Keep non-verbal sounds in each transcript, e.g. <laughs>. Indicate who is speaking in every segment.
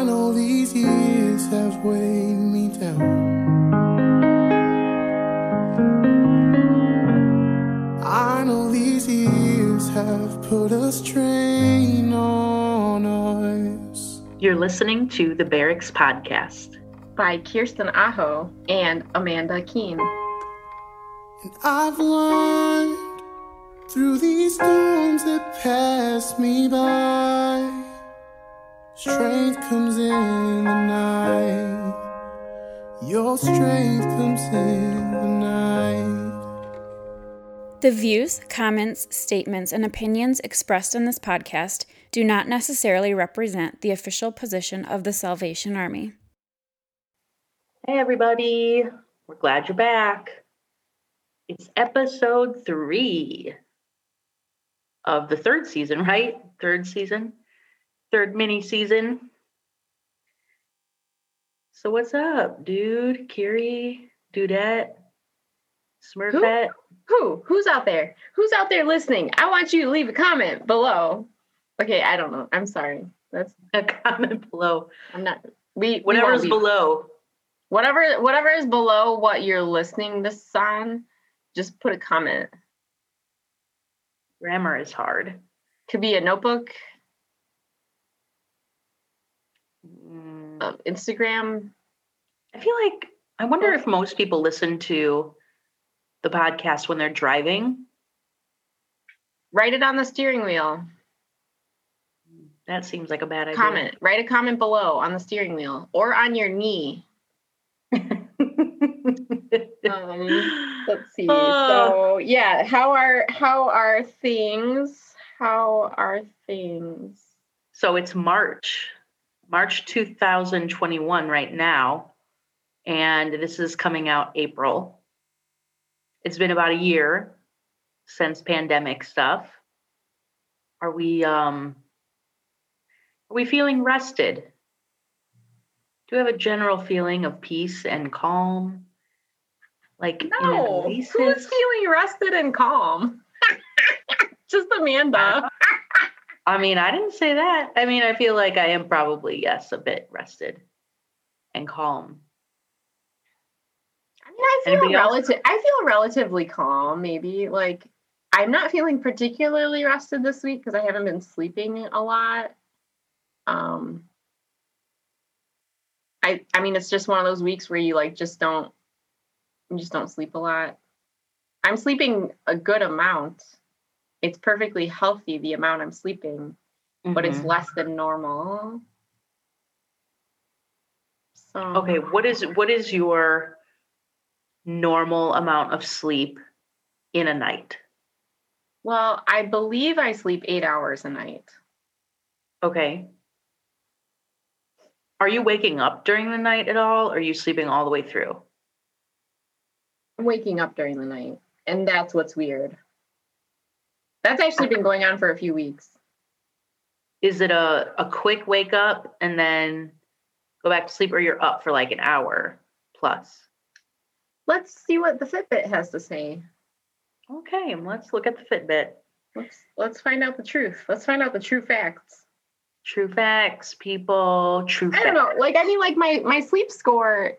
Speaker 1: I know these years have weighed me down. I know these years have put a strain on us.
Speaker 2: You're listening to the Barracks Podcast.
Speaker 3: by Kirsten Aho and Amanda Keen.
Speaker 1: And I've learned through these storms that pass me by. Strength comes in the night. Your strength comes in the night.
Speaker 4: The views, comments, statements, and opinions expressed in this podcast do not necessarily represent the official position of the Salvation Army.
Speaker 2: Hey, everybody. We're glad you're back. It's episode three of the third season, right? Third season, third mini season. So, what's up, dude? Kiri, Dudette, Smurfette?
Speaker 3: Who? Who's out there? Who's out there listening? I want you to leave a comment below. Okay, I don't know. I'm sorry. That's <laughs>
Speaker 2: A comment below.
Speaker 3: I'm not. We
Speaker 2: Whatever's
Speaker 3: won't be-
Speaker 2: below.
Speaker 3: whatever whatever is below what you're listening this on, just put a comment.
Speaker 2: Grammar is hard.
Speaker 3: Could be a notebook, Uh, Instagram.
Speaker 2: I feel like I wonder if most people listen to the podcast when they're driving.
Speaker 3: Write it on the steering wheel.
Speaker 2: That seems like a bad idea.
Speaker 3: Comment. Write a comment below on the steering wheel or on your knee. <laughs> Um, let's see.
Speaker 2: Oh.
Speaker 3: So yeah, how are how are things? How are things?
Speaker 2: so it's March, March 2021 right now, and this is coming out April. It's been about a year since pandemic stuff. Are we um are we feeling rested? Do we have a general feeling of peace and calm? Like in
Speaker 3: No, who's feeling rested and calm? <laughs> Just Amanda. <laughs>
Speaker 2: I mean, I didn't say that. I mean, I feel like I am probably, yes, a bit rested and calm.
Speaker 3: I mean, I feel
Speaker 2: Anybody else?
Speaker 3: relative. I feel relatively calm. Maybe like I'm not feeling particularly rested this week because I haven't been sleeping a lot. Um, I I mean, it's just one of those weeks where you like just don't you just don't sleep a lot. I'm sleeping a good amount. It's perfectly healthy the amount I'm sleeping, but it's
Speaker 2: Mhm.
Speaker 3: less than normal. So
Speaker 2: okay. What is what is your normal amount of sleep in a night?
Speaker 3: Well, I believe I sleep eight hours a night.
Speaker 2: Okay. Are you waking up during the night at all? Or are you sleeping all the way through?
Speaker 3: I'm waking up during the night, and that's what's weird. That's actually been going on for a few weeks.
Speaker 2: Is it a, a quick wake up and then go back to sleep, or you're up for like an hour plus?
Speaker 3: Let's see what the Fitbit has to say.
Speaker 2: Okay, let's look at the Fitbit.
Speaker 3: Let's let's find out the truth. Let's find out the true facts.
Speaker 2: True facts, people. True
Speaker 3: I don't know. Like I mean, like my my sleep score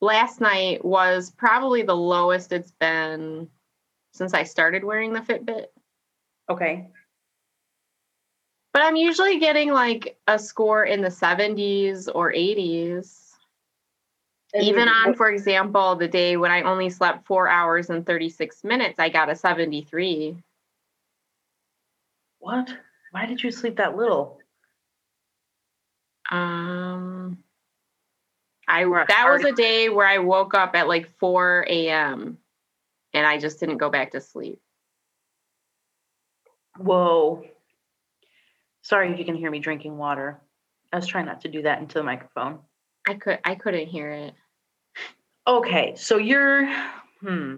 Speaker 3: last night was probably the lowest it's been since I started wearing the Fitbit.
Speaker 2: Okay.
Speaker 3: But I'm usually getting like a score in the 70s or 80s. Even on, for example, the day when I only slept four hours and 36 minutes, I got a 73.
Speaker 2: What? Why did you sleep that little?
Speaker 3: Um, I that was a day where I woke up at like 4 a.m. and I just didn't go back to sleep.
Speaker 2: Whoa. Sorry if you can hear me drinking water. I was trying not to do that into the microphone.
Speaker 3: I could I couldn't hear it.
Speaker 2: Okay, so you're hmm.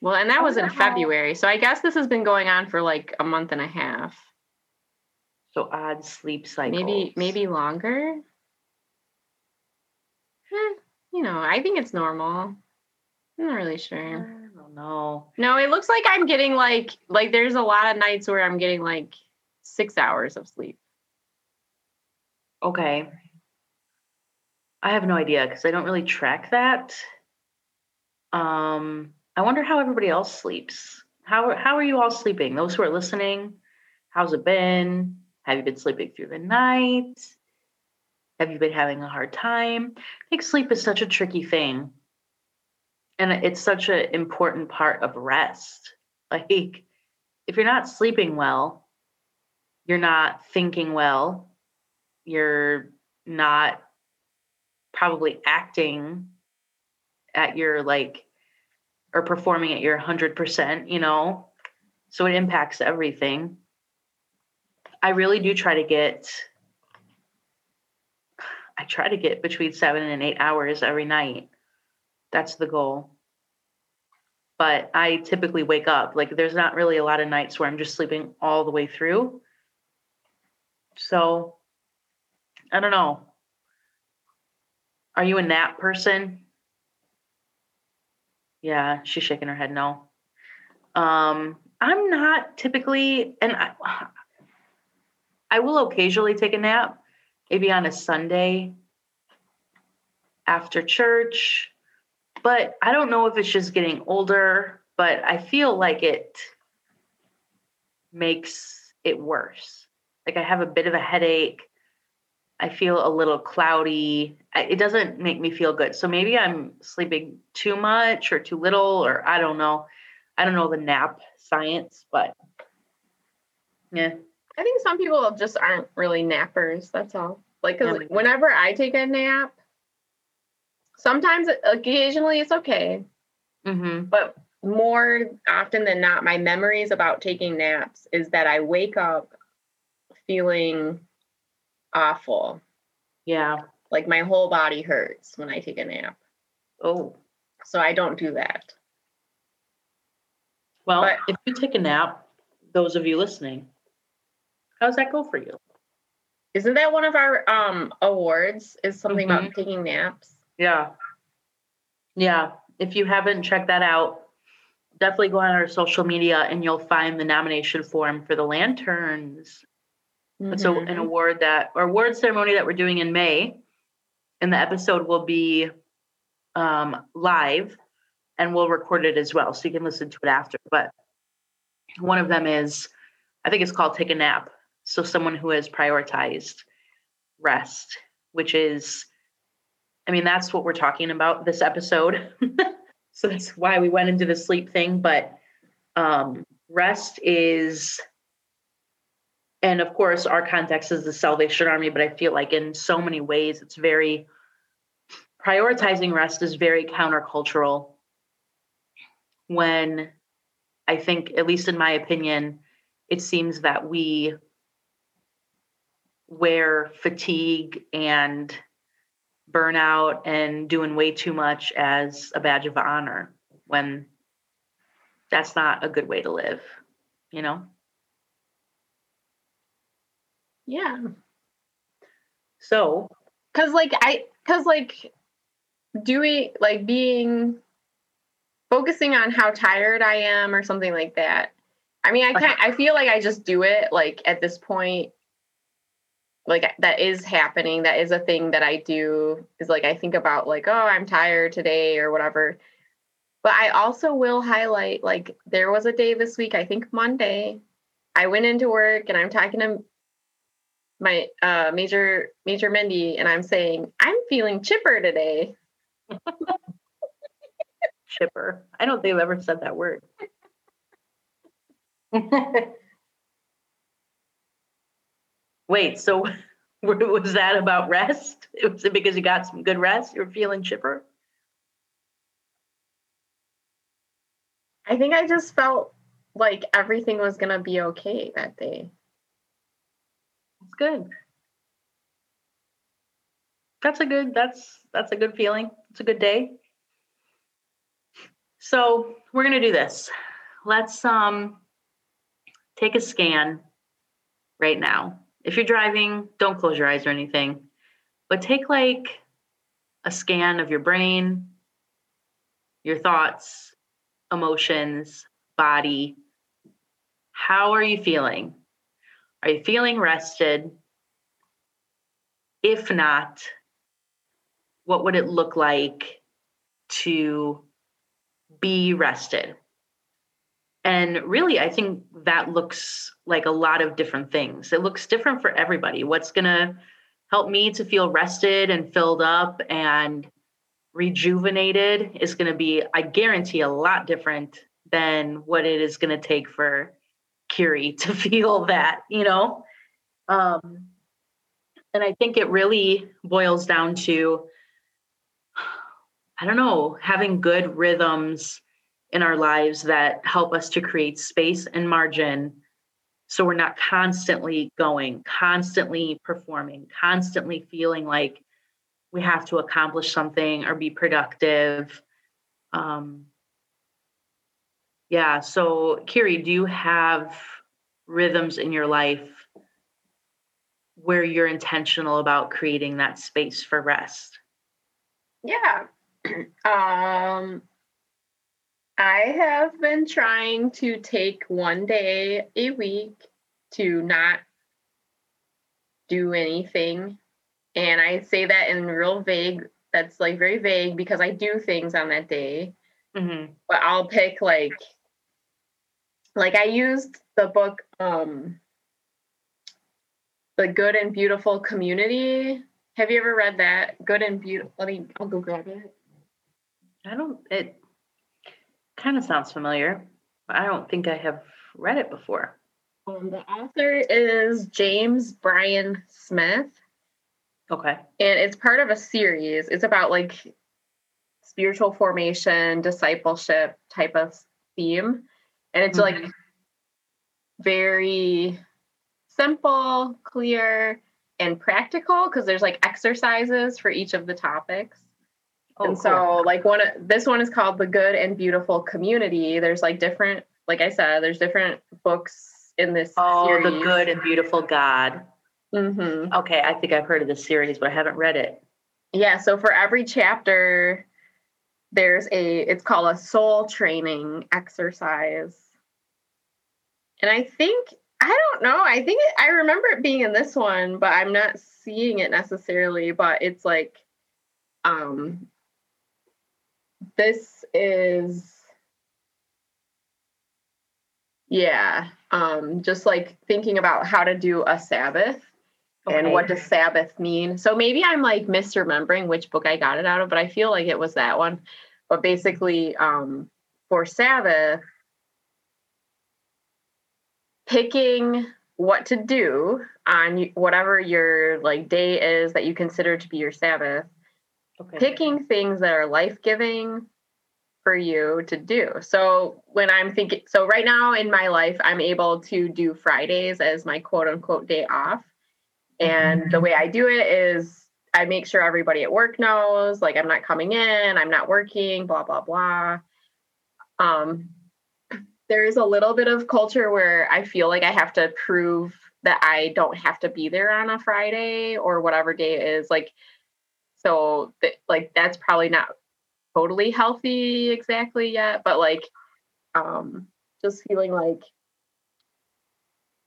Speaker 3: Well, and that was in February, so I guess this has been going on for like a month and a half,
Speaker 2: So odd sleep cycles.
Speaker 3: maybe maybe longer. Eh, you know, I think it's normal. I'm not really sure.
Speaker 2: Know.
Speaker 3: No, it looks like I'm getting like like there's a lot of nights where I'm getting like six hours of sleep.
Speaker 2: Okay. I have no idea because I don't really track that. Um, I wonder how everybody else sleeps. How how are you all sleeping? Those who are listening, how's it been? Have you been sleeping through the night? Have you been having a hard time? I think sleep is such a tricky thing. And it's such an important part of rest. <laughs> Like, if you're not sleeping well, you're not thinking well, you're not probably acting at your like or performing at your 100%, you know? So it impacts everything. I really do try to get I try to get between 7 and 8 hours every night. That's the goal. But I typically wake up like there's not really a lot of nights where I'm just sleeping all the way through. So I don't know. Are you a nap person? Yeah, she's shaking her head no. Um, I'm not typically, and I, I will occasionally take a nap, maybe on a Sunday after church, but I don't know if it's just getting older, but I feel like it makes it worse. Like I have a bit of a headache. I feel a little cloudy. It doesn't make me feel good. So maybe I'm sleeping too much or too little, or I don't know. I don't know the nap science, but yeah.
Speaker 3: I think some people just aren't really nappers. That's all. Like, cause
Speaker 2: Yeah.
Speaker 3: whenever I take a nap, sometimes, occasionally, it's okay,
Speaker 2: Mm-hmm.
Speaker 3: but more often than not, my memories about taking naps is that I wake up feeling awful.
Speaker 2: Yeah.
Speaker 3: Like my whole body hurts when I take a nap.
Speaker 2: Oh.
Speaker 3: So I don't do that.
Speaker 2: Well,
Speaker 3: But-
Speaker 2: if you take a nap, those of you listening, how's that go for you?
Speaker 3: Isn't that one of our um awards? Is something
Speaker 2: Mhm.
Speaker 3: about taking naps?
Speaker 2: Yeah. Yeah. If you haven't checked that out, definitely go on our social media and you'll find the nomination form for the Lanterns. It's a, an award that, or award ceremony that we're doing in May. And the episode will be um, live and we'll record it as well. So you can listen to it after. But one of them is, I think it's called Take a Nap. So someone who has prioritized rest, which is, I mean, that's what we're talking about this episode. <laughs> so that's why we went into the sleep thing. But um, rest is, and of course, our context is the Salvation Army, but I feel like in so many ways it's very, prioritizing rest is very countercultural when I think, at least in my opinion, it seems that we wear fatigue and burnout and doing way too much as a badge of honor when that's not a good way to live, you know?
Speaker 3: Yeah.
Speaker 2: So,
Speaker 3: Cause like I cause like doing like being focusing on how tired I am or something like that. I mean I uh-huh. kind I feel like I just do it like at this point like that is happening that is a thing that I do is like I think about like oh I'm tired today or whatever. But I also will highlight like there was a day this week I think Monday I went into work and I'm talking to my uh, major major Mindy and I'm saying I'm feeling chipper today. <laughs>
Speaker 2: chipper. I don't think I've ever said that word. <laughs> Wait, so <laughs> was that about rest? <laughs> Was it because you got some good rest? You're feeling chipper?
Speaker 3: I think I just felt like everything was gonna be okay that day.
Speaker 2: That's good. That's a good that's that's a good feeling. It's a good day. So we're gonna do this. Let's um take a scan right now. If you're driving, don't close your eyes or anything, but take like a scan of your brain, your thoughts, emotions, body. How are you feeling? Are you feeling rested? If not, what would it look like to be rested? And really, I think that looks like a lot of different things. It looks different for everybody. What's going to help me to feel rested and filled up and rejuvenated is going to be, I guarantee, a lot different than what it is going to take for Kiri <laughs> to feel that, you know? Um, and I think it really boils down to, I don't know, having good rhythms in our lives that help us to create space and margin so we're not constantly going, constantly performing, constantly feeling like we have to accomplish something or be productive. Um, yeah, so Kiri, do you have rhythms in your life where you're intentional about creating that space for rest?
Speaker 3: Yeah. <clears throat> um I have been trying to take one day a week to not do anything. And I say that in real vague, that's like very vague because I do things on that day.
Speaker 2: Mm-hmm.
Speaker 3: But I'll pick like, like I used the book, um, The Good and Beautiful Community. Have you ever read that? Good and Beautiful. Let me, I'll go grab it.
Speaker 2: I don't, it, kind of sounds familiar, but I don't think I have read it before.
Speaker 3: Um, the author is James Bryan Smith.
Speaker 2: Okay.
Speaker 3: And it's part of a series. It's about like spiritual formation, discipleship type of theme. And it's mm-hmm. like very simple, clear, and practical because there's like exercises for each of the topics. Oh, and so like one of this one is called the good and beautiful community. There's like different like i said there's different books in this
Speaker 2: oh
Speaker 3: series.
Speaker 2: the good and beautiful god.
Speaker 3: Mm-hmm.
Speaker 2: okay i think i've heard of this series but i haven't read it.
Speaker 3: Yeah so for every chapter there's a it's called a soul training exercise. And i think i don't know i think it, i remember it being in this one but i'm not seeing it necessarily but it's like um this is yeah um just like thinking about how to do a sabbath okay. and what does sabbath mean so maybe i'm like misremembering which book i got it out of but i feel like it was that one but basically um for sabbath picking what to do on whatever your like day is that you consider to be your sabbath okay. picking things that are life giving for you to do. So when I'm thinking, so right now in my life, I'm able to do Fridays as my quote unquote day off. And mm-hmm. the way I do it is I make sure everybody at work knows, like I'm not coming in, I'm not working, blah, blah, blah. Um, there is a little bit of culture where I feel like I have to prove that I don't have to be there on a Friday or whatever day it is. Like so th- like that's probably not totally healthy exactly yet but like um just feeling like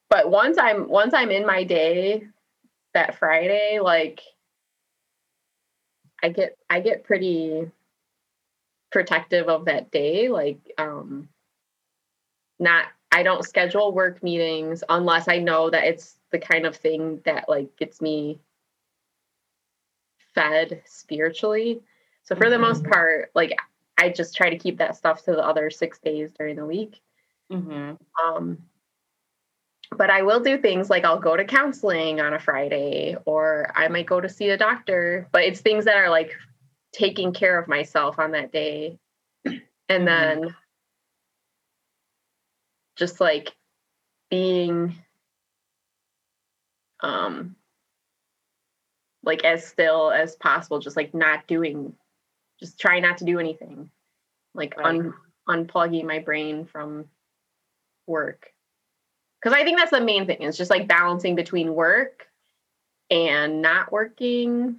Speaker 3: but once i'm once i'm in my day that friday like i get i get pretty protective of that day like um not i don't schedule work meetings unless i know that it's the kind of thing that like gets me fed spiritually. So for mm-hmm. the most part, like I just try to keep that stuff to the other six days during the week.
Speaker 2: Mm-hmm.
Speaker 3: Um, but I will do things like I'll go to counseling on a Friday, or I might go to see a doctor. But it's things that are like taking care of myself on that day, and mm-hmm. then just like being um like as still as possible, just like not doing, just try not to do anything, like right. un, unplugging my brain from work. Because I think that's the main thing. It's just like balancing between work and not working,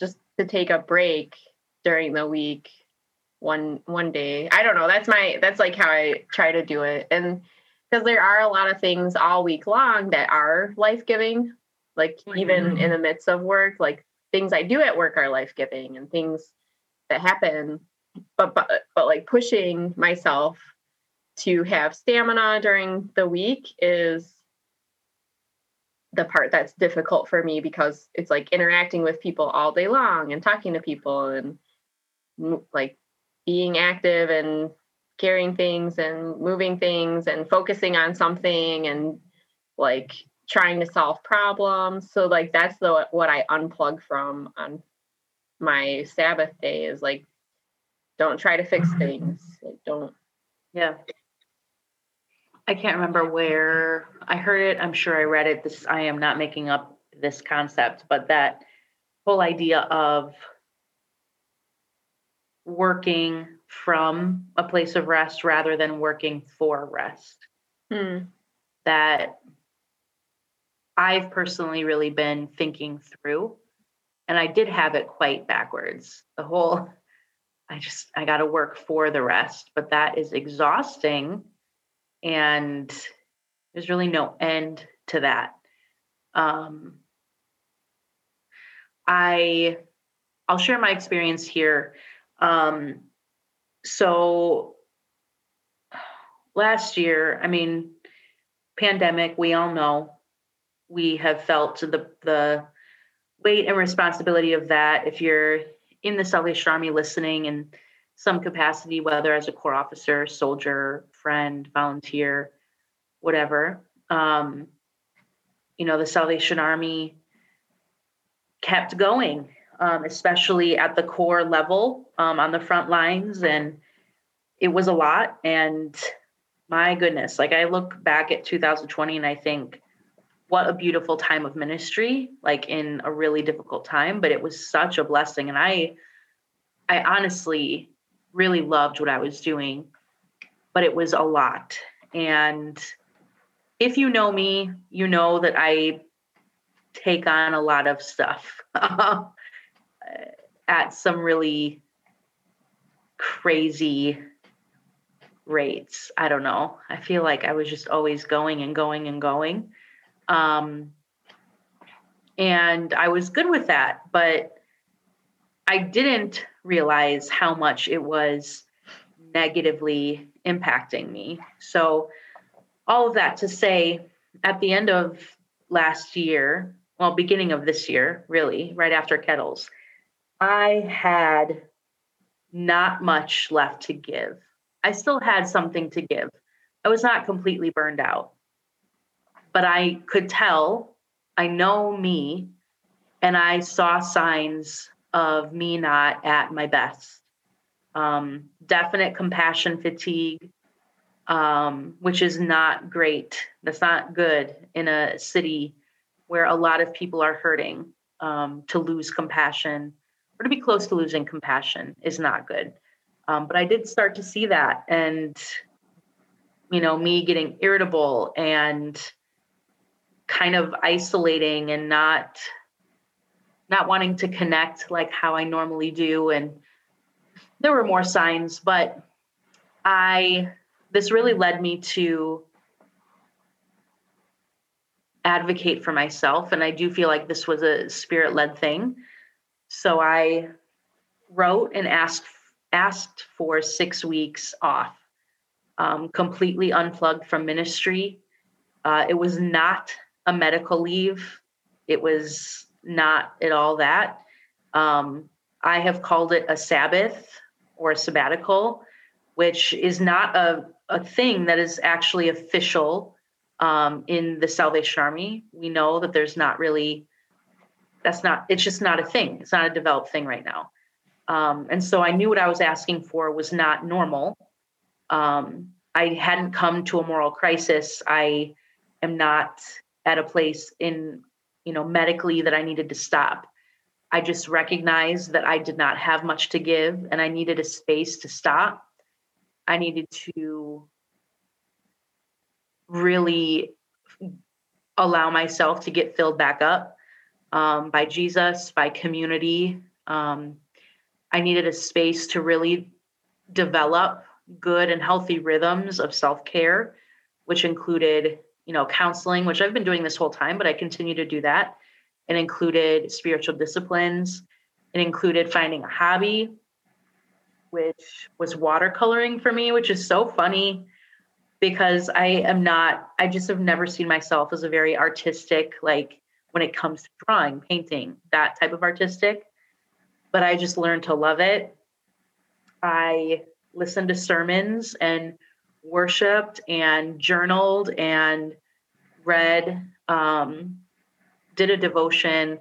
Speaker 3: just to take a break during the week one one day i don't know that's my that's like how i try to do it and because there are a lot of things all week long that are life-giving like even in mm-hmm. the midst of work like things I do at work are life giving and things that happen. But, but but like pushing myself to have stamina during the week is the part that's difficult for me because it's like interacting with people all day long and talking to people and like being active and carrying things and moving things and focusing on something and like trying to solve problems so like that's the what i unplug from on my sabbath day is like don't try to fix things like don't
Speaker 2: yeah I can't remember where I heard it. I'm sure I read it. This I am not making up this concept, but that whole idea of working from a place of rest rather than working for rest.
Speaker 3: Hmm.
Speaker 2: That I've personally really been thinking through. And I did have it quite backwards. The whole, I just, I got to work for the rest, but that is exhausting and there's really no end to that. Um, I I'll share my experience here. Um, so last year, I mean, pandemic, we all know we have felt the the weight and responsibility of that. If you're in the Salvation Army listening in some capacity, whether as a corps officer, soldier, friend, volunteer, whatever. Um, you know, the Salvation Army kept going, um, especially at the corps level um, on the front lines. And it was a lot. And my goodness, like I look back at 2020 and I think, what a beautiful time of ministry, like in a really difficult time, but it was such a blessing. And I, I honestly really loved what I was doing but it was a lot. And if you know me, you know that I take on a lot of stuff <laughs> at some really crazy rates. I don't know. I feel like I was just always going and going and going. Um, and I was good with that, but I didn't realize how much it was negatively impacting me. So, all of that to say, at the end of last year, well, beginning of this year, really, right after Kettles, I had not much left to give. I still had something to give. I was not completely burned out, but I could tell, I know me, and I saw signs of me not at my best um, definite compassion fatigue, um, which is not great. That's not good in a city where a lot of people are hurting. Um, to lose compassion or to be close to losing compassion is not good. Um, but I did start to see that, and you know, me getting irritable and kind of isolating and not not wanting to connect like how I normally do and there were more signs, but I this really led me to advocate for myself and I do feel like this was a spirit led thing. So I wrote and asked asked for 6 weeks off. Um, completely unplugged from ministry. Uh, it was not a medical leave. It was not at all that. Um, I have called it a Sabbath or a sabbatical, which is not a, a thing that is actually official um, in the Salvation Army. We know that there's not really, that's not, it's just not a thing. It's not a developed thing right now. Um, and so I knew what I was asking for was not normal. Um, I hadn't come to a moral crisis. I am not at a place in, you know, medically that I needed to stop. I just recognized that I did not have much to give and I needed a space to stop. I needed to really allow myself to get filled back up um, by Jesus, by community. Um, I needed a space to really develop good and healthy rhythms of self care, which included, you know, counseling, which I've been doing this whole time, but I continue to do that It included spiritual disciplines. It included finding a hobby, which was watercoloring for me, which is so funny because I am not, I just have never seen myself as a very artistic, like when it comes to drawing, painting, that type of artistic. But I just learned to love it. I listened to sermons and worshiped and journaled and read, um, did a devotion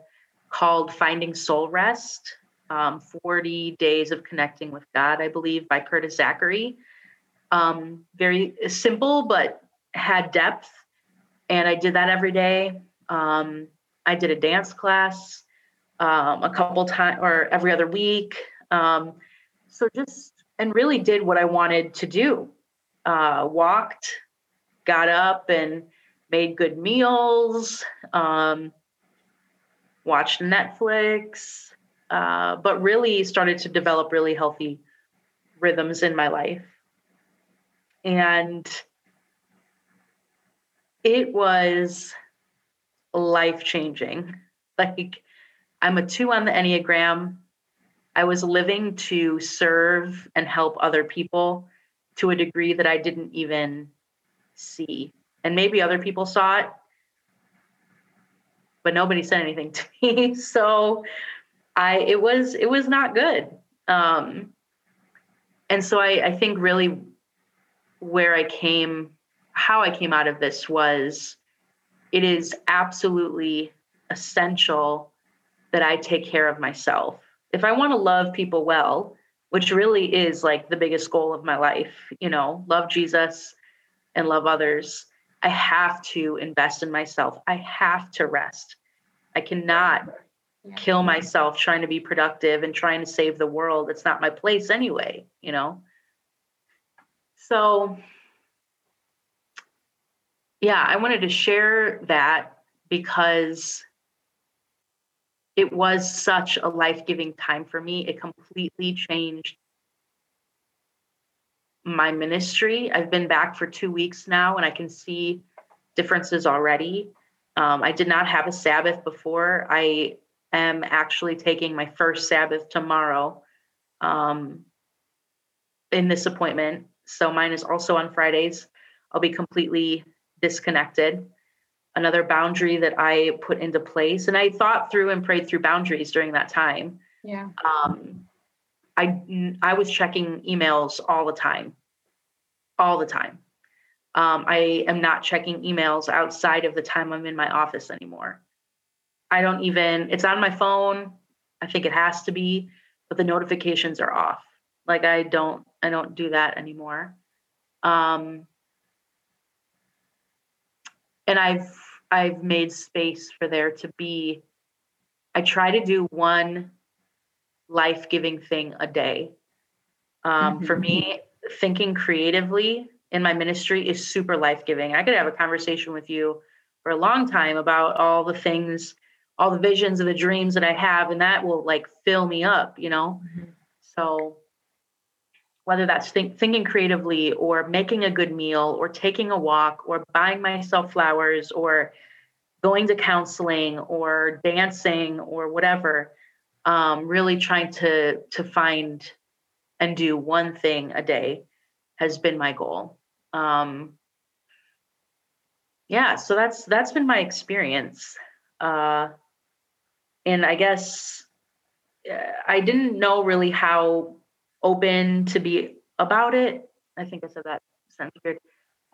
Speaker 2: called Finding Soul Rest um, 40 Days of Connecting with God, I believe, by Curtis Zackery. Um, very simple, but had depth. And I did that every day. Um, I did a dance class um, a couple times or every other week. Um, so just, and really did what I wanted to do. Uh, walked, got up and made good meals, um, watched Netflix, uh, but really started to develop really healthy rhythms in my life. And it was life changing. <laughs> Like, I'm a two on the Enneagram. I was living to serve and help other people to a degree that I didn't even see. And maybe other people saw it, but nobody said anything to me. <laughs> So I it was it was not good. Um, and so I, I think really where I came, how I came out of this was it is absolutely essential that I take care of myself. If I want to love people well, which really is like the biggest goal of my life, you know, love Jesus and love others, I have to invest in myself. I have to rest. I cannot yeah. kill myself trying to be productive and trying to save the world. It's not my place anyway, you know? So, yeah, I wanted to share that because it was such a life giving time for me. It completely changed my ministry. I've been back for two weeks now and I can see differences already. Um, I did not have a Sabbath before. I am actually taking my first Sabbath tomorrow um, in this appointment. So mine is also on Fridays. I'll be completely disconnected. Another boundary that I put into place, and I thought through and prayed through boundaries during that time.
Speaker 3: Yeah.
Speaker 2: Um, I I was checking emails all the time, all the time. Um, I am not checking emails outside of the time I'm in my office anymore. I don't even, it's on my phone. I think it has to be, but the notifications are off. Like I don't, I don't do that anymore. Um, and I've, I've made space for there to be, I try to do one life giving thing a day. Um, mm-hmm. For me, thinking creatively in my ministry is super life giving. I could have a conversation with you for a long time about all the things all the visions and the dreams that I have, and that will like fill me up, you know? Mm-hmm. So whether that's think, thinking creatively or making a good meal or taking a walk or buying myself flowers or going to counseling or dancing or whatever um, really trying to to find and do one thing a day has been my goal. Um, yeah so that's that's been my experience. Uh, and I guess uh, I didn't know really how open to be about it. I think I said that sentence weird.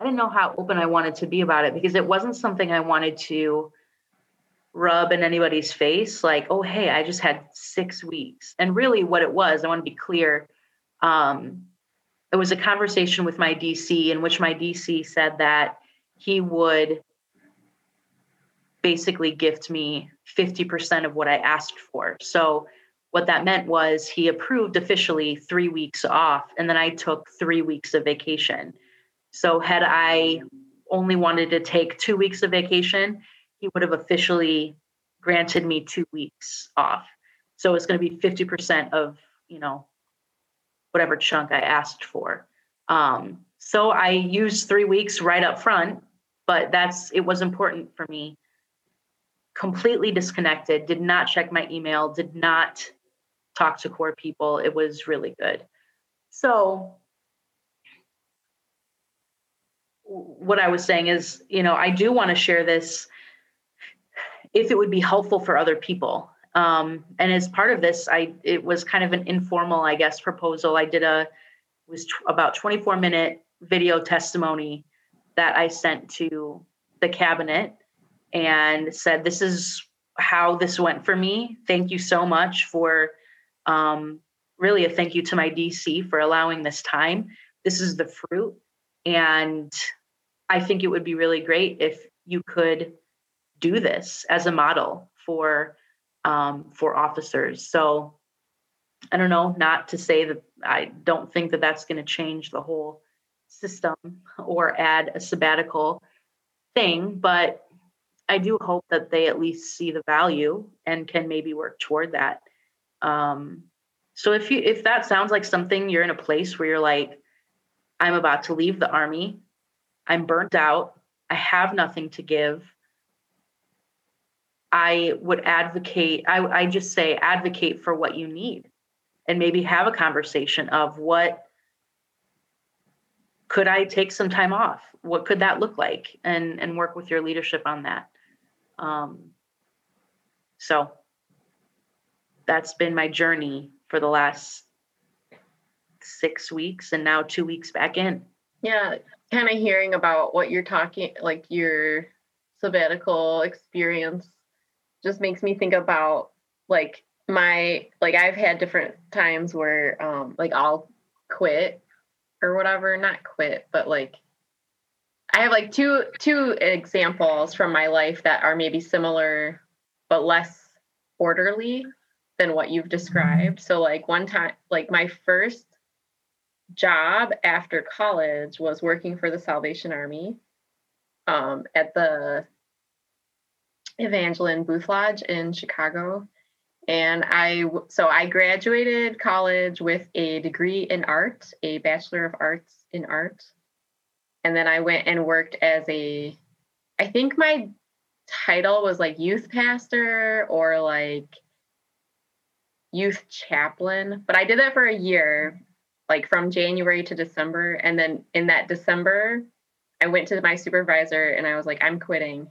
Speaker 2: I didn't know how open I wanted to be about it because it wasn't something I wanted to rub in anybody's face like, oh, hey, I just had six weeks. And really, what it was, I want to be clear. Um, it was a conversation with my DC in which my DC said that he would basically gift me 50% of what I asked for. So what that meant was he approved officially three weeks off, and then I took three weeks of vacation. So had I only wanted to take two weeks of vacation, he would have officially granted me two weeks off. So it's going to be 50% of, you know, whatever chunk I asked for. Um, so I used three weeks right up front, but that's it was important for me completely disconnected, did not check my email, did not talk to corps people. It was really good. So, what I was saying is, you know, I do want to share this if it would be helpful for other people. Um, and as part of this, I it was kind of an informal, I guess, proposal. I did a was t- about 24 minute video testimony that I sent to the cabinet and said, This is how this went for me. Thank you so much for um, really a thank you to my DC for allowing this time. This is the fruit. And I think it would be really great if you could do this as a model for um, for officers. So I don't know, not to say that I don't think that that's going to change the whole system or add a sabbatical thing, but I do hope that they at least see the value and can maybe work toward that. Um, so if you if that sounds like something you're in a place where you're like, I'm about to leave the army, I'm burnt out, I have nothing to give. I would advocate, I, I just say advocate for what you need and maybe have a conversation of what could I take some time off? What could that look like? And and work with your leadership on that. Um, so that's been my journey for the last six weeks and now two weeks back in.
Speaker 3: Yeah, kind of hearing about what you're talking, like your sabbatical experience, just makes me think about like my like I've had different times where um like I'll quit or whatever, not quit, but like I have like two two examples from my life that are maybe similar but less orderly than what you've described. So like one time like my first job after college was working for the Salvation Army um, at the Evangeline Booth Lodge in Chicago. And I, so I graduated college with a degree in art, a Bachelor of Arts in Art. And then I went and worked as a, I think my title was like youth pastor or like youth chaplain, but I did that for a year, like from January to December. And then in that December, I went to my supervisor and I was like, I'm quitting.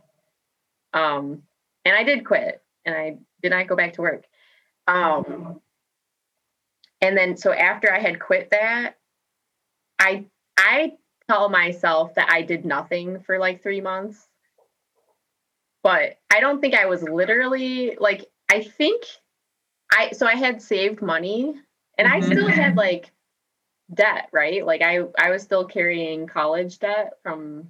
Speaker 3: Um, and I did quit and I did not go back to work. Um, and then so after I had quit that, I I tell myself that I did nothing for like three months. But I don't think I was literally like I think I so I had saved money and I still had
Speaker 2: Mm-hmm.
Speaker 3: like debt, right? Like I I was still carrying college debt from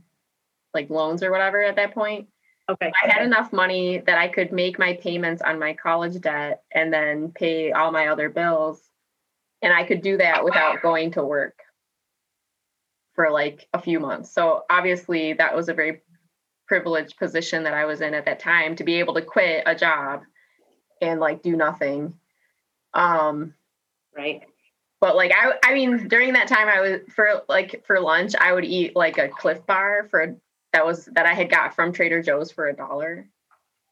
Speaker 3: like loans or whatever at that point.
Speaker 2: Okay.
Speaker 3: I had enough money that I could make my payments on my college debt and then pay all my other bills. And I could do that without going to work for like a few months. So obviously, that was a very privileged position that I was in at that time to be able to quit a job and like do nothing. Um,
Speaker 2: Right.
Speaker 3: but like I, I mean, during that time, I was for like for lunch, I would eat like a Clif Bar for that was that I had got from Trader Joe's for a dollar.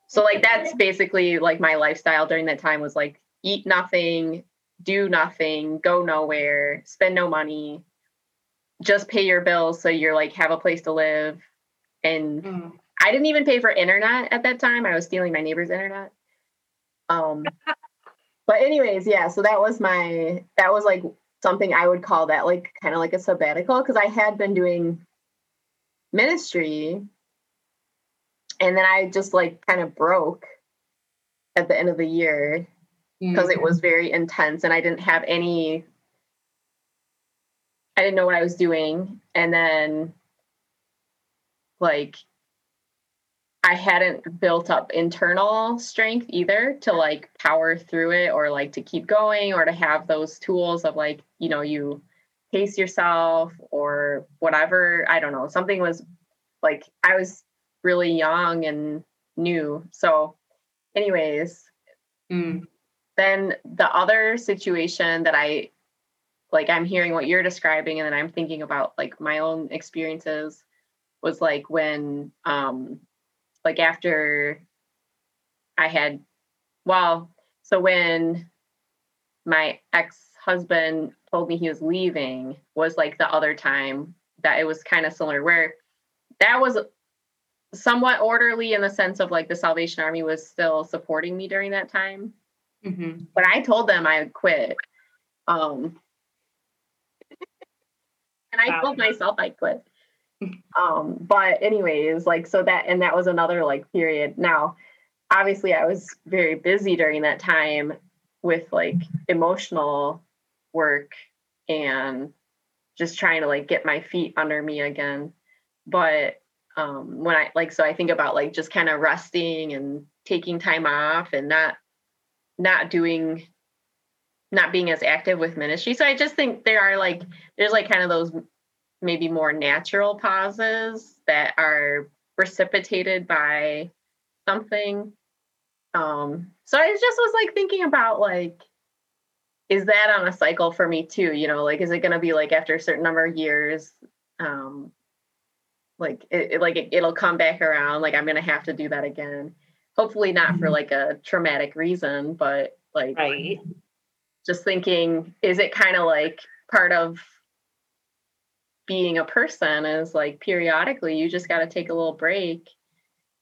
Speaker 3: So like that's basically like my lifestyle during that time was like eat nothing, do nothing, go nowhere, spend no money, just pay your bills so you're like have a place to live. And
Speaker 2: Mm.
Speaker 3: I didn't even pay for internet at that time. I was stealing my neighbor's internet. Um but anyways, yeah, so that was my that was like something I would call that like kind of like a sabbatical because I had been doing ministry and then I just like kind of broke at the end of the year because it was very intense and I didn't have any I didn't know what I was doing and then like I hadn't built up internal strength either to like power through it or like to keep going or to have those tools of like, you know, you pace yourself or whatever. I don't know. Something was like I was really young and new. So, anyways,
Speaker 2: Mm.
Speaker 3: then the other situation that I like I'm hearing what you're describing and then I'm thinking about like my own experiences was like when um like after I had, well, so when my ex husband told me he was leaving, was like the other time that it was kind of similar, where that was somewhat orderly in the sense of like the Salvation Army was still supporting me during that time.
Speaker 2: Mm-hmm.
Speaker 3: But I told them I would quit. Um, and I
Speaker 2: Wow.
Speaker 3: told myself I quit. Um, but anyways, like so that and that was another like period. Now, obviously I was very busy during that time with like emotional work and just trying to like get my feet under me again. But um when I like so I think about like just kind of resting and taking time off and not not doing not being as active with ministry. So I just think there are like there's like kind of those maybe more natural pauses that are precipitated by something. Um so I just was like thinking about like is that on a cycle for me too? You know, like is it gonna be like after a certain number of years? Um like it, it like it, it'll come back around, like I'm gonna have to do that again. Hopefully not for
Speaker 2: Mhm.
Speaker 3: like a traumatic reason, but like
Speaker 2: Right.
Speaker 3: just thinking is it kind of like part of being a person is like periodically you just got to take a little break.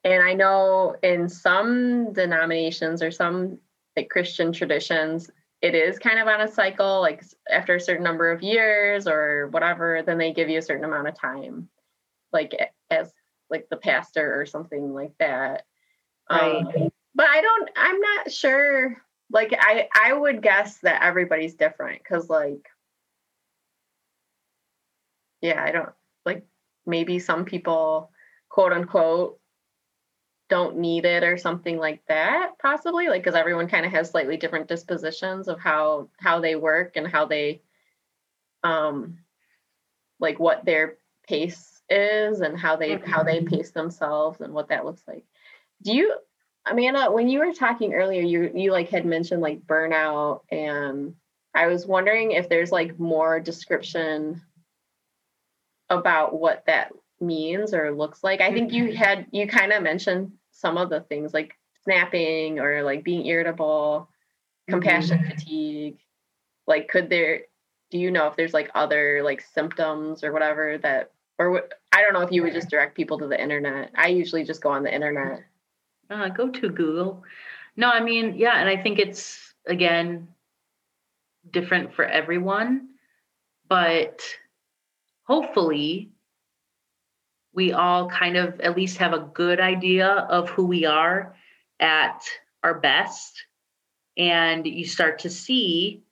Speaker 3: And i know in some denominations or some like christian traditions it is kind of on a cycle like after a certain number of years or whatever then they give you a certain amount of time like as like the pastor or something like that. Um, but i don't i'm not sure like i i would guess that everybody's different because like yeah i don't like maybe some people quote unquote don't need it or something like that possibly like because everyone kind of has slightly different dispositions of how how they work and how they um like what their pace is and how they how they pace themselves and what that looks like. Do you amanda when you were talking earlier you you like had mentioned like burnout and i was wondering if there's like more description about what that means or looks like. I think you had you kind of mentioned some of the things like snapping or like being irritable compassion fatigue. Like could there do you know if there's like other like symptoms or whatever that or what i don't know if you would just direct people to the internet. I usually just go on the internet.
Speaker 2: Uh, go to Google. No, I mean, yeah, and I think it's again different for everyone, but hopefully we all kind of at least have a good idea of who we are at our best and you start to see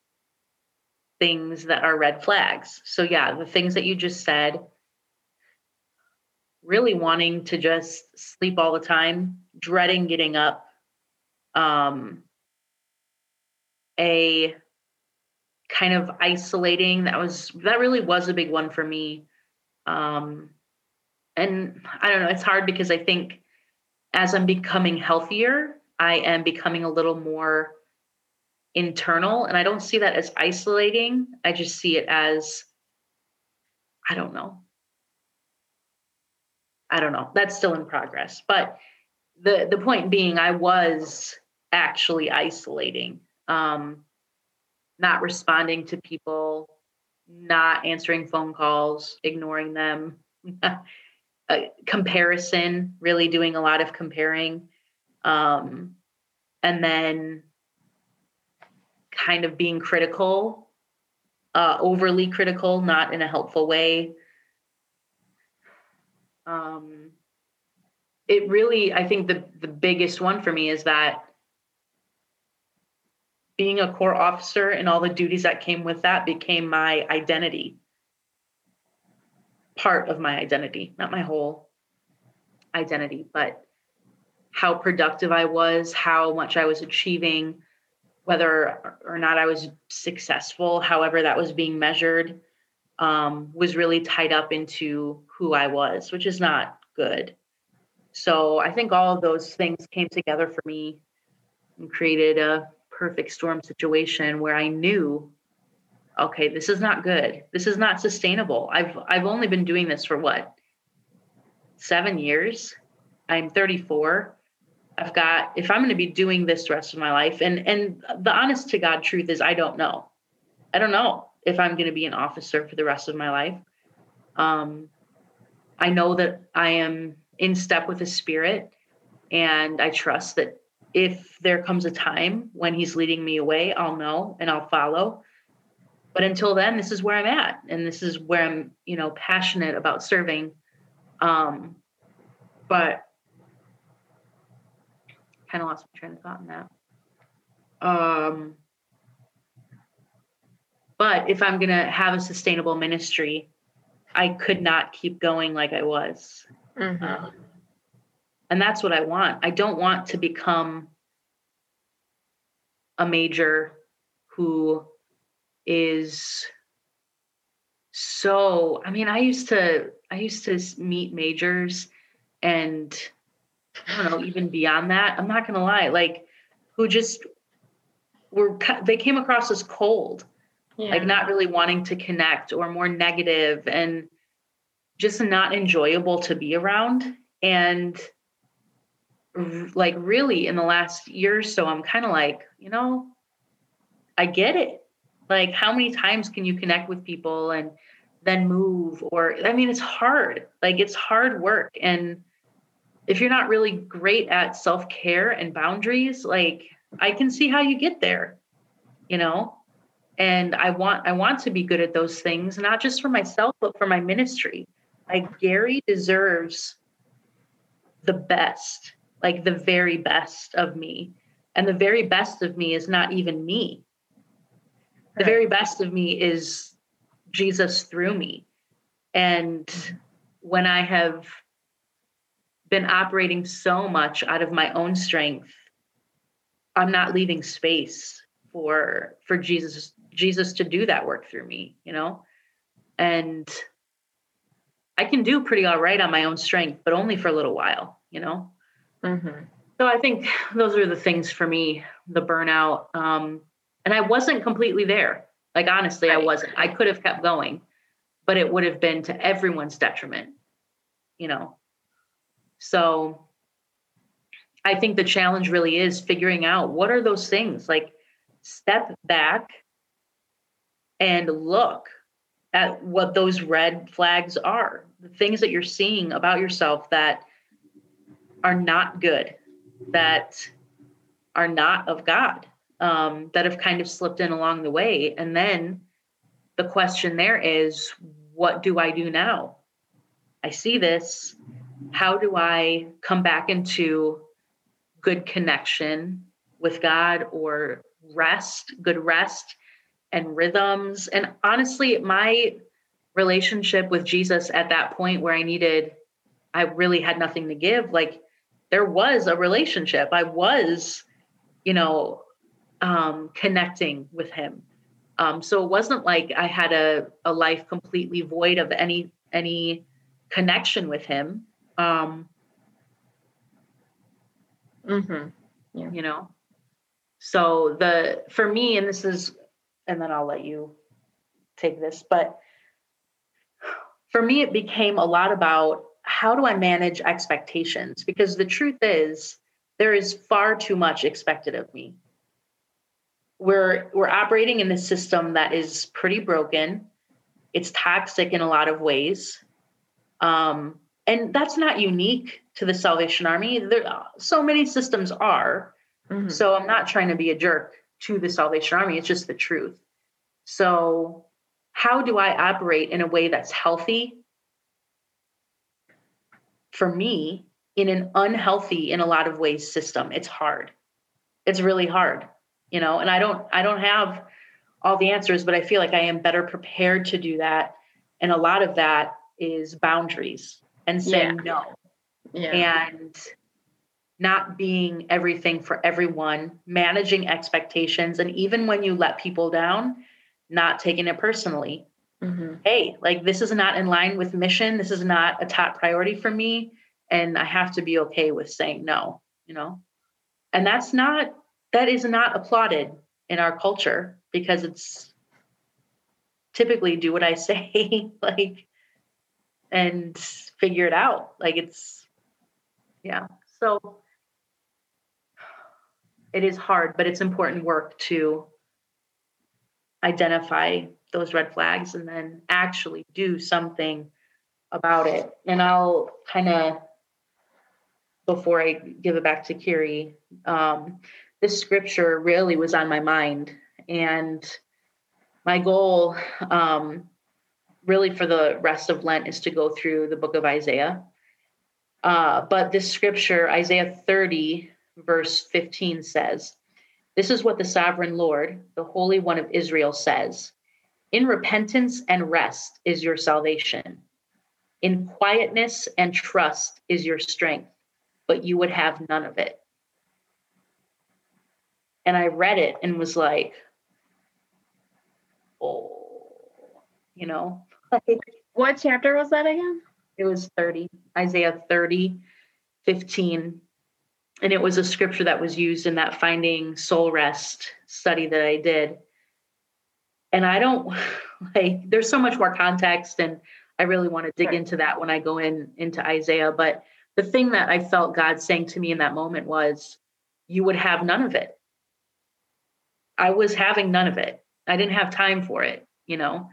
Speaker 2: things that are red flags. So yeah, the things that you just said really wanting to just sleep all the time, dreading getting up. Um, a kind of isolating that was that really was a big one for me. Um, and I don't know, it's hard because I think as I'm becoming healthier, I am becoming a little more internal and I don't see that as isolating. I just see it as I don't know. I don't know. That's still in progress. But the the point being I was actually isolating. Um not responding to people, not answering phone calls, ignoring them. <laughs> comparison, really doing a lot of comparing. Um and then kind of being critical, uh overly critical, not in a helpful way um, it really i think the the biggest one for me is that being a corps officer and all the duties that came with that became my identity part of my identity not my whole identity but how productive i was how much i was achieving whether or not i was successful however that was being measured um, was really tied up into who I was, which is not good. So I think all of those things came together for me and created a perfect storm situation where I knew, okay, this is not good. This is not sustainable. I've I've only been doing this for what? 7 years. I'm 34. I've got if I'm going to be doing this the rest of my life and and the honest to God truth is I don't know. I don't know if I'm going to be an officer for the rest of my life. Um I know that I am in step with the spirit and I trust that if there comes a time when he's leading me away, I'll know and I'll follow. But until then, this is where I'm at and this is where I'm, you know, passionate about serving. Um but kind of lost my train of thought in that. Um, but if I'm going to have a sustainable ministry, I could not keep going like I was.
Speaker 3: Mhm.
Speaker 2: Um, and that's what I want. I don't want to become a major who is so I mean I used to I used to meet majors and I don't know, even beyond that, I'm not gonna lie, like who just were they came across as cold,
Speaker 3: yeah.
Speaker 2: like not really wanting to connect or more negative and just not enjoyable to be around. And like really in the last year or so, I'm kind of like, you know, I get it. Like how many times can you connect with people and then move or I mean it's hard. Like it's hard work and if you're not really great at self-care and boundaries like i can see how you get there you know and i want i want to be good at those things not just for myself but for my ministry like gary deserves the best like the very best of me. And the very best of me is not even me. The very best of me is jesus through me. And when i have been operating so much out of my own strength i'm not leaving space for for jesus jesus to do that work through me you know? And i can do pretty all right on my own strength but only for a little while you know
Speaker 3: Mhm.
Speaker 2: so i think those are the things for me the burnout um and i wasn't completely there. Like honestly i wasn't. I could have kept going but it would have been to everyone's detriment you know? So I think the challenge really is figuring out what are those things? Like step back and look at what those red flags are the things that you're seeing about yourself that are not good that are not of god um, that have kind of slipped in along the way. And then the question there is what do i do now? I see this. How do I come back into good connection with God or rest, good rest and rhythms? And honestly, my relationship with Jesus at that point where I needed, I really had nothing to give, like there was a relationship. I was, you know, um, connecting with Him. Um, so it wasn't like I had a, a life completely void of any any connection with Him um
Speaker 3: Mhm.
Speaker 2: you know so the for me and this is and then i'll let you take this but for me it became a lot about how do i manage expectations? Because the truth is there is far too much expected of me. We're we're operating in a system that is pretty broken. It's toxic in a lot of ways. Um, and that's not unique to the salvation army. There so many systems are.
Speaker 3: Mhm.
Speaker 2: so i'm not trying to be a jerk to the salvation army. It's just the truth. So how do i operate in a way that's healthy for me in an unhealthy in a lot of ways system it's hard it's really hard you know and i don't i don't have all the answers but i feel like i am better prepared to do that and a lot of that is boundaries and saying no
Speaker 3: yeah.
Speaker 2: and not being everything for everyone, managing expectations. And even when you let people down, not taking it personally.
Speaker 3: Mhm.
Speaker 2: Hey, like this is not in line with mission. This is not a top priority for me. And I have to be okay with saying no, you know? And that's not, that is not applauded in our culture because it's typically do what I <laughs> say, like, and figure it out. Like it's, yeah. So it is hard, but it's important work to identify those red flags and then actually do something about it. And I'll kind of, before I give it back to Kiri, um, this scripture really was on my mind. And my goal, um, really, for the rest of Lent is to go through the book of Isaiah. Uh, but this scripture, Isaiah 30, verse 15, says, This is what the sovereign Lord, the Holy One of Israel, says In repentance and rest is your salvation, in quietness and trust is your strength, but you would have none of it. And I read it and was like, Oh, you know,
Speaker 3: What chapter was that again?
Speaker 2: it was 30, Isaiah 30, 15. And it was a scripture that was used in that finding soul rest study that I did. And I don't <laughs> like, there's so much more context, and I really want to dig
Speaker 3: Sure.
Speaker 2: into that when I go in into Isaiah. But the thing that I felt God saying to me in that moment was, you would have none of it. I was having none of it. I didn't have time for it, you know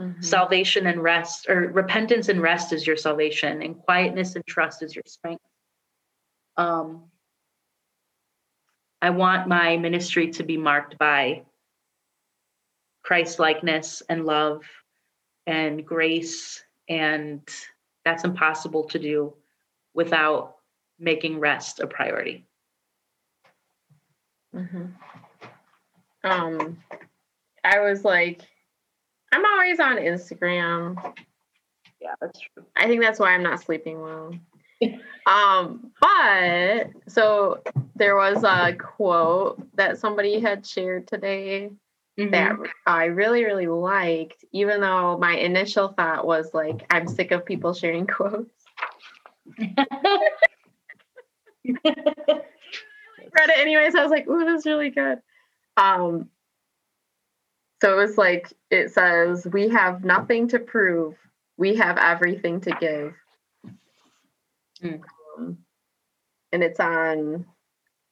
Speaker 3: Mhm.
Speaker 2: salvation and rest or repentance and rest is your salvation and quietness and trust is your strength um i want my ministry to be marked by christ likeness and love and grace and that's impossible to do without making rest a priority
Speaker 3: Mhm. Um, I was like, I'm always on Instagram.
Speaker 2: yeah that's true
Speaker 3: I think that's why I'm not sleeping well. <laughs> um, but so there was a quote that somebody had shared today that I really, really liked, even though my initial thought was like, I'm sick of people sharing <laughs> quotes. <laughs> read it anyways. I was like, ooh, that's really good. Um, so it was like it says, we have nothing to prove, we have everything to give.
Speaker 2: Mm.
Speaker 3: Um, and it's on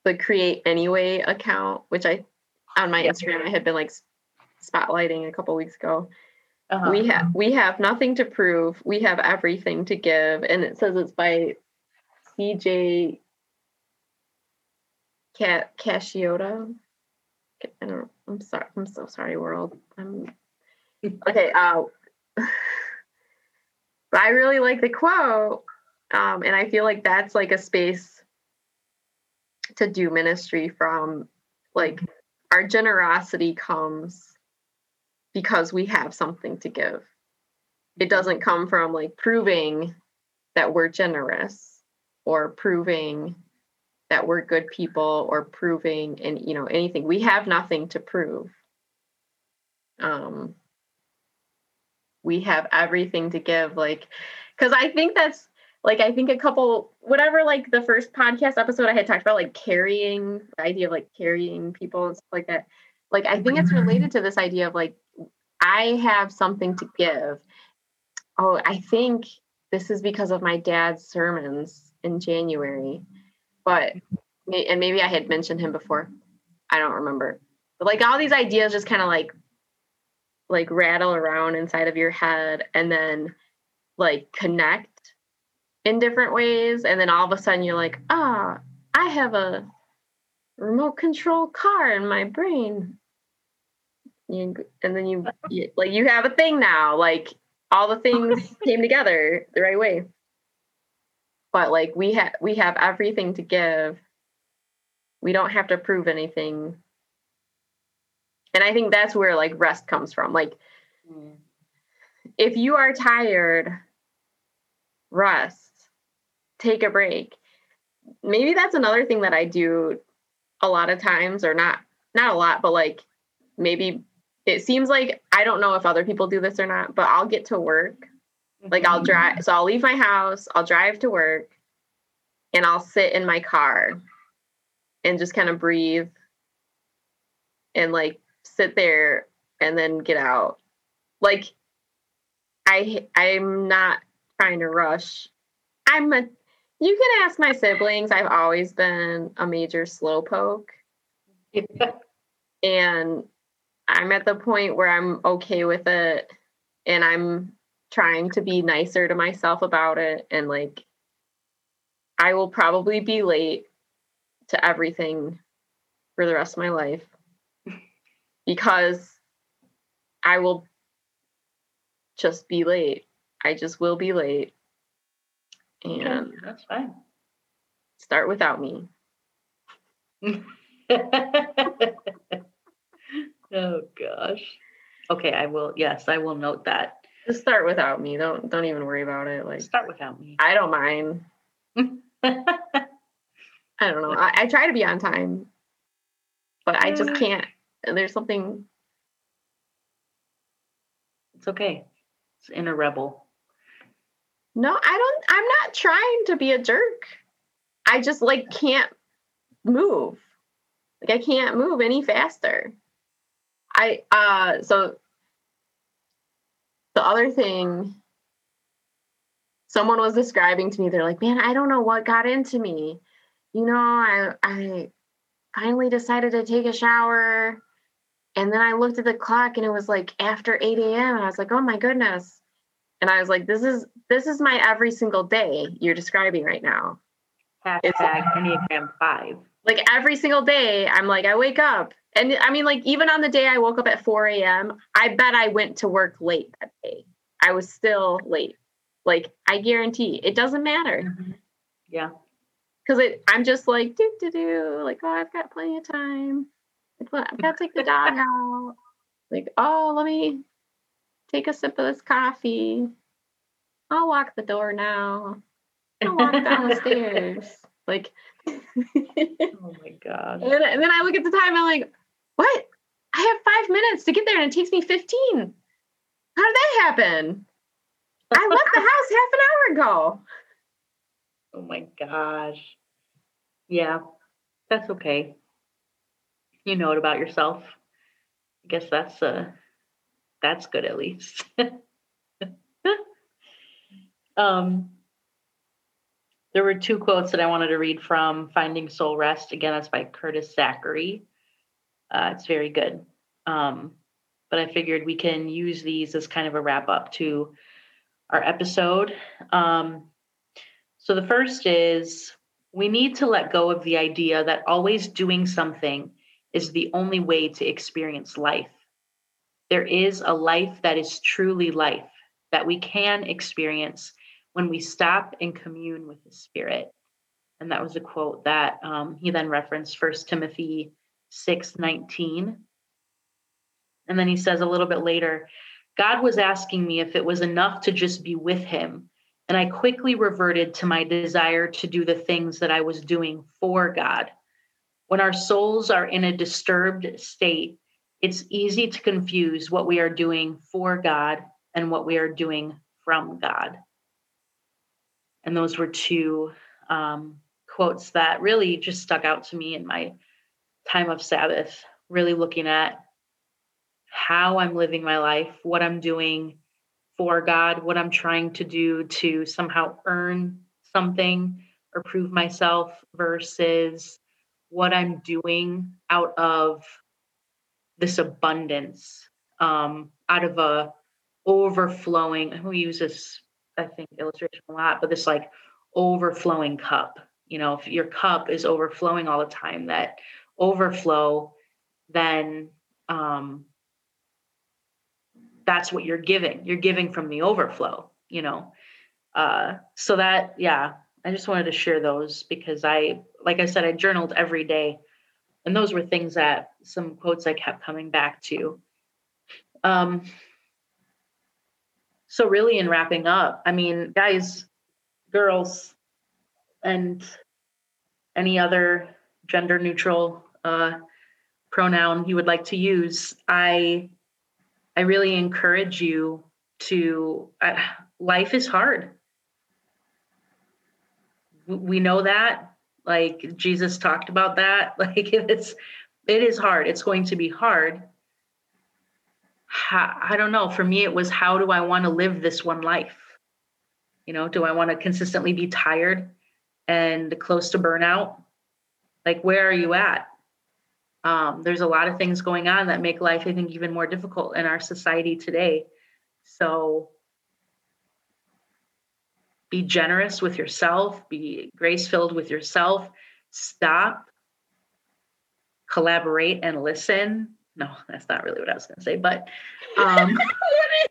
Speaker 3: the Create Anyway account, which I on my Instagram I had been like spotlighting a couple weeks ago.
Speaker 2: Uh-huh.
Speaker 3: We have we have nothing to prove. We have everything to give, and it says it's by C.J. Ca- Casciotta. I don't. I'm sorry. I'm so sorry, world. I'm okay. Uh, but <laughs> I really like the quote, um, and I feel like that's like a space to do ministry from. Like our generosity comes because we have something to give. It doesn't come from like proving that we're generous or proving that we're good people or proving and you know anything. We have nothing to prove. Um we have everything to give like cuz I think that's like I think a couple whatever like the first podcast episode I had talked about like carrying the idea of like carrying people and stuff like that. Like I think it's related to this idea of like I have something to give. Oh, I think this is because of my dad's sermons in January. But and maybe I had mentioned him before. I don't remember. But like all these ideas just kind of like like rattle around inside of your head and then like connect in different ways and then all of a sudden you're like, "Ah, I have a remote control car in my brain." You, and then you, you like you have a thing now like all the things <laughs> came together the right way but like we have we have everything to give we don't have to prove anything and i think that's where like rest comes from like
Speaker 2: Mm.
Speaker 3: if you are tired rest take a break maybe that's another thing that i do a lot of times or not not a lot but like maybe it seems like i don't know if other people do this or not but i'll get to work like I'll mm-hmm. drive, so I'll leave my house, I'll drive to work, and I'll sit in my car and just kind of breathe and like sit there and then get out. Like I I'm not trying to rush. I'm a you can ask my siblings. I've always been a major slowpoke. and I'm at the point where I'm okay with it and I'm trying to be nicer to myself about it and like I will probably be late to everything for the rest of my life because I will just be late. I just will be late. And
Speaker 2: Okay, that's fine.
Speaker 3: start without me. <laughs>
Speaker 2: oh gosh. Okay, I will. Yes, I will note that.
Speaker 3: Just start without me. Don't don't even worry about it. Like
Speaker 2: Start without me.
Speaker 3: I don't mind. <laughs> I don't know. I, I try to be on time, but I just
Speaker 2: Mm.
Speaker 3: can't. And there's something.
Speaker 2: it's okay. It's inner rebel.
Speaker 3: No, I don't. I'm not trying to be a jerk. I just like can't move. Like I can't move any faster. I uh so the other thing someone was describing to me they're like, "Man, I don't know what got into me. You know, I I finally decided to take a shower and then I looked at the clock and it was like after 8 a.m. and I was like, oh my goodness. And I was like, this is this is my every single day you're describing right now.
Speaker 2: Hashtag Enneagram Five.
Speaker 3: Like every single day, I'm like, I wake up. And I mean, like, even on the day I woke up at 4 a.m., I bet I went to work late that day. I was still late. Like, I guarantee it doesn't matter. Mm-hmm.
Speaker 2: Yeah.
Speaker 3: because it I'm just like do do do like oh I've got plenty of time. I've got to take the dog <laughs> out. Like oh let me take a sip of this coffee. I'll walk the door now. I'll walk down the stairs. <laughs> Like
Speaker 2: Oh my god.
Speaker 3: then, and then I look at the time. I'm like, what? I have five minutes to get there, and it takes me 15. How did that happen? I left the <laughs> house half an hour ago.
Speaker 2: Oh my gosh. Yeah, that's okay. You know it about yourself. I guess that's uh that's good at least. <laughs> um there were two quotes that I wanted to read from Finding Soul Rest. Again, that's by Curtis Zackery. Uh, it's very good. Um, but I figured we can use these as kind of a wrap up to our episode. Um, so the first is we need to let go of the idea that always doing something is the only way to experience life. There is a life that is truly life that we can experience when we stop and commune with the Spirit. And that was a quote that um, he then referenced, First Timothy 6 19. And then he says a little bit later, God was asking me if it was enough to just be with him and I quickly reverted to my desire to do the things that I was doing for God. When our souls are in a disturbed state, it's easy to confuse what we are doing for God and what we are doing from God. And those were two um, quotes that really just stuck out to me in my time of Sabbath, really looking at how I'm living my life, what I'm doing for God, what I'm trying to do to somehow earn something or prove myself versus what I'm doing out of this abundance, um, out of a overflowing. We use this, I think, illustration a lot, but this like overflowing cup. You know, if your cup is overflowing all the time, that overflow, then um, that's what you're giving. You're giving from the overflow, you know. Uh, so that, yeah, I just wanted to share those because I, like I said, I journaled every day, and those were things that some quotes I kept coming back to. Um, so really, in wrapping up, I mean, guys, girls, and any other gender neutral uh, pronoun you would like to use, I I really encourage you to, uh, life is hard. We know that. Like Jesus talked about that. <laughs> Like it's, it is hard. It's going to be hard. How, I don't know. For me, it was how do I want to live this one life? You know, do I want to consistently be tired and close to burnout? Like, where are you at? Um, there's a lot of things going on that make life, I think, even more difficult in our society today. So be generous with yourself, be grace filled with yourself, stop, collaborate, and listen. No, that's not really what I was going to say, but um,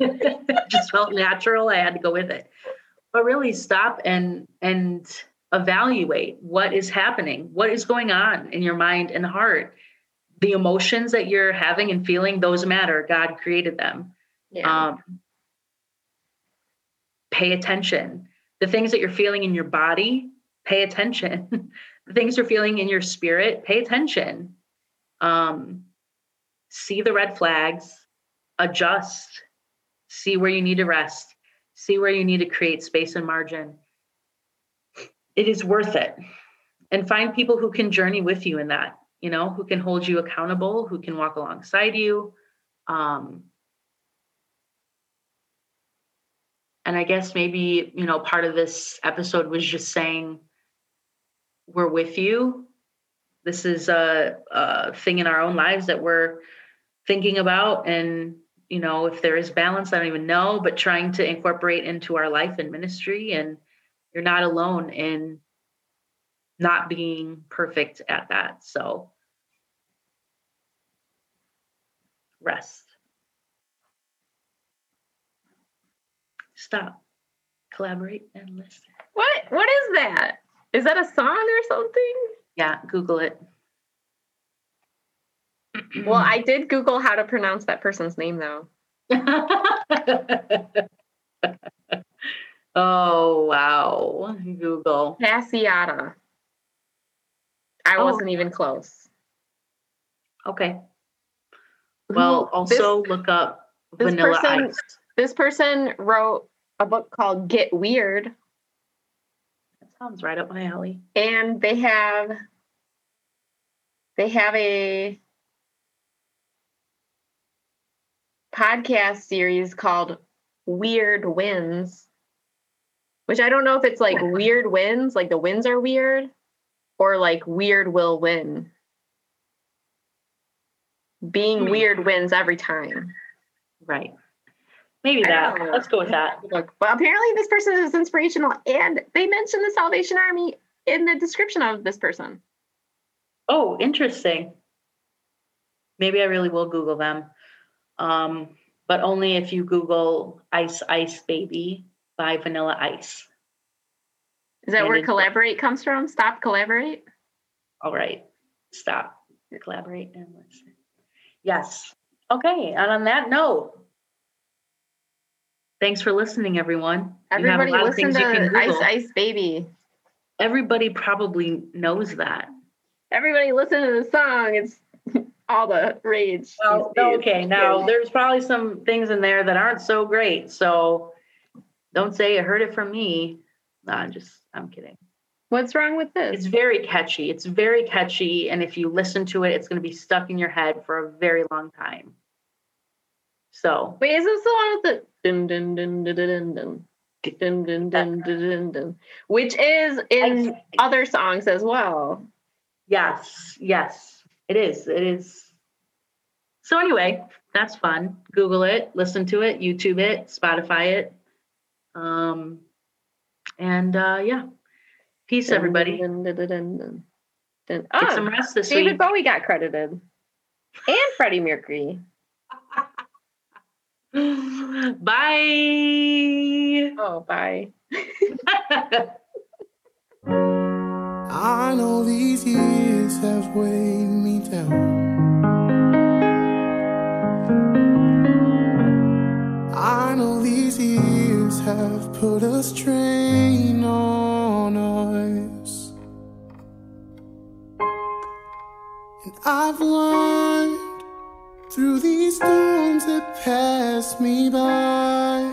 Speaker 2: <laughs> just felt natural. I had to go with it. But really stop and and evaluate what is happening, what is going on in your mind and heart. The emotions that you're having and feeling, those matter. God created them.
Speaker 3: Yeah.
Speaker 2: Um, pay attention. The things that you're feeling in your body, pay attention. <laughs> the things you're feeling in your spirit, pay attention. Um, see the red flags, adjust, see where you need to rest, see where you need to create space and margin. It is worth it. And find people who can journey with you in that, you know, who can hold you accountable, who can walk alongside you. Um, and I guess maybe, you know, part of this episode was just saying, we're with you. This is a, a thing in our own lives that we're thinking about. And, you know, if there is balance, I don't even know, but trying to incorporate into our life and ministry. And you're not alone in not being perfect at that. So rest. Stop. Collaborate and listen.
Speaker 3: What what is that? Is that a song or something?
Speaker 2: Yeah, Google it. <clears throat>
Speaker 3: Well, I did Google how to pronounce that person's name though. <laughs>
Speaker 2: oh wow. Google.
Speaker 3: Cassiata. I
Speaker 2: Oh.
Speaker 3: wasn't even close.
Speaker 2: Okay. Well,
Speaker 3: Who- this-
Speaker 2: also look up
Speaker 3: this
Speaker 2: Vanilla
Speaker 3: person-
Speaker 2: Ice.
Speaker 3: this person wrote a book called Get Weird,
Speaker 2: That sounds right up my alley.
Speaker 3: and they have they have a podcast series called Weird Wins, which I don't know if it's like weird wins, like the wins are weird, or like weird will win. Being
Speaker 2: Hmm.
Speaker 3: weird wins every time.
Speaker 2: Right. Maybe that. Let's go with that.
Speaker 3: But apparently this person is inspirational, and they mention the Salvation Army in the description of this person.
Speaker 2: Oh, interesting. Maybe I really will Google them. Um, but only if you Google Ice Ice Baby by Vanilla Ice.
Speaker 3: Is that
Speaker 2: And
Speaker 3: where collaborate comes from? Stop collaborate.
Speaker 2: All right. Stop. Collaborate and listen. Yes. Okay. And on that note, thanks for listening, everyone. You
Speaker 3: Everybody listen
Speaker 2: you
Speaker 3: to Ice Ice Baby.
Speaker 2: Everybody probably knows that.
Speaker 3: Everybody listen to the song. It's all the rage.
Speaker 2: Well, okay. Now there's probably some things in there that aren't so great. So don't say I heard it from me. No, I'm just I'm kidding.
Speaker 3: What's wrong with this?
Speaker 2: It's very catchy. It's very catchy, and if you listen to it, it's going to be stuck in your head for a very long time. So
Speaker 3: Wait, is this the one with the dun dun dun dun dun dun dun dun dun dun dun dun, which is in other songs as well?
Speaker 2: yes, yes, it is. It is. So anyway, that's fun. Google it, listen to it, YouTube it, Spotify it. Um, and uh, yeah, peace, everybody.
Speaker 3: Dun, dun, dun, dun, dun, dun.
Speaker 2: Get some
Speaker 3: Oh,
Speaker 2: rest this
Speaker 3: David
Speaker 2: week.
Speaker 3: Bowie got credited, and Freddie Mercury. <laughs>
Speaker 2: Bye.
Speaker 3: Oh, bye. <laughs>
Speaker 1: I know these years have weighed me down. I know these years have put a strain on us. And I've learned through these storms that pass me by.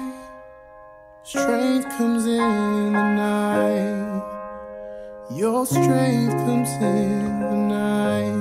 Speaker 1: Strength comes in the night. Your strength comes in the night.